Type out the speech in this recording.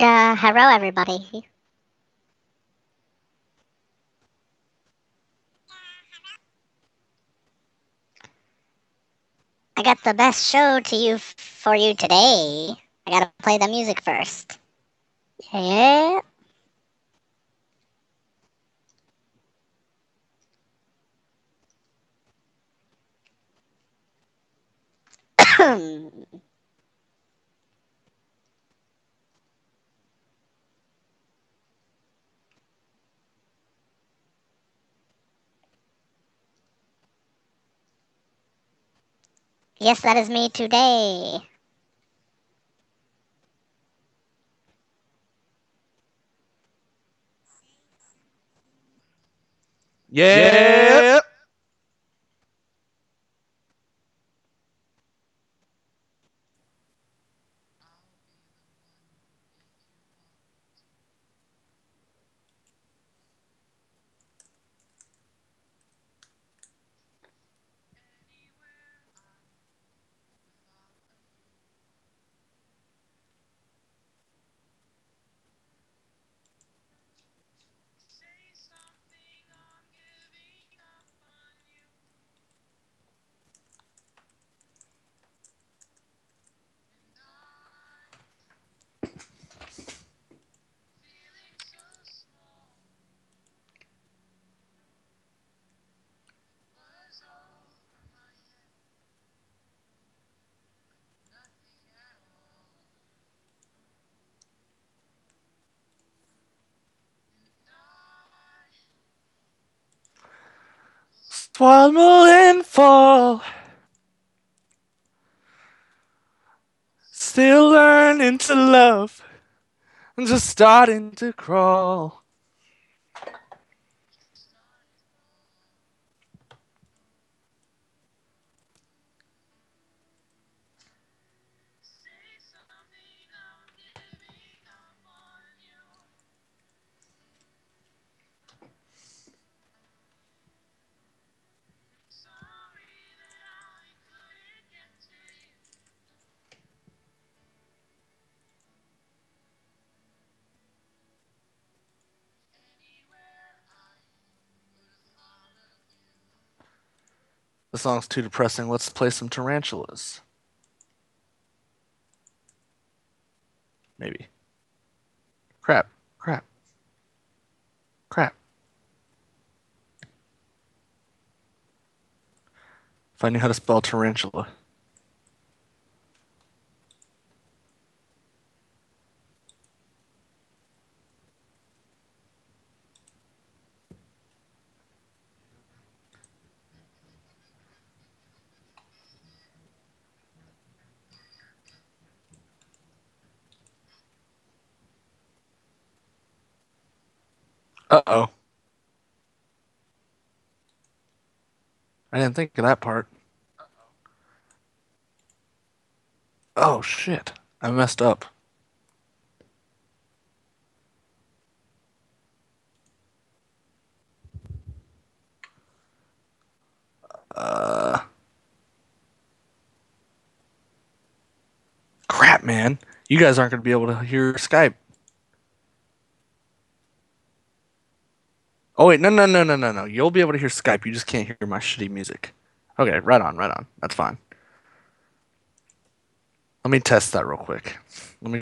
Uh, hello, everybody. I got the best show to you for you today. I gotta play the music first. Yeah. yes, that is me today. Yeah. Swallow and fall. Still learning to love. I'm just starting to crawl. The song's too depressing. Let's play some tarantulas. Maybe. Crap. Crap. Crap. If I knew how to spell tarantula. Uh oh. I didn't think of that part. Oh shit. I messed up. Uh Crap, man. You guys aren't going to be able to hear Skype. Oh wait, no, no, no, no, no, no. You'll be able to hear Skype. You just can't hear my shitty music. Okay, right on, right on. That's fine. Let me test that real quick. Let me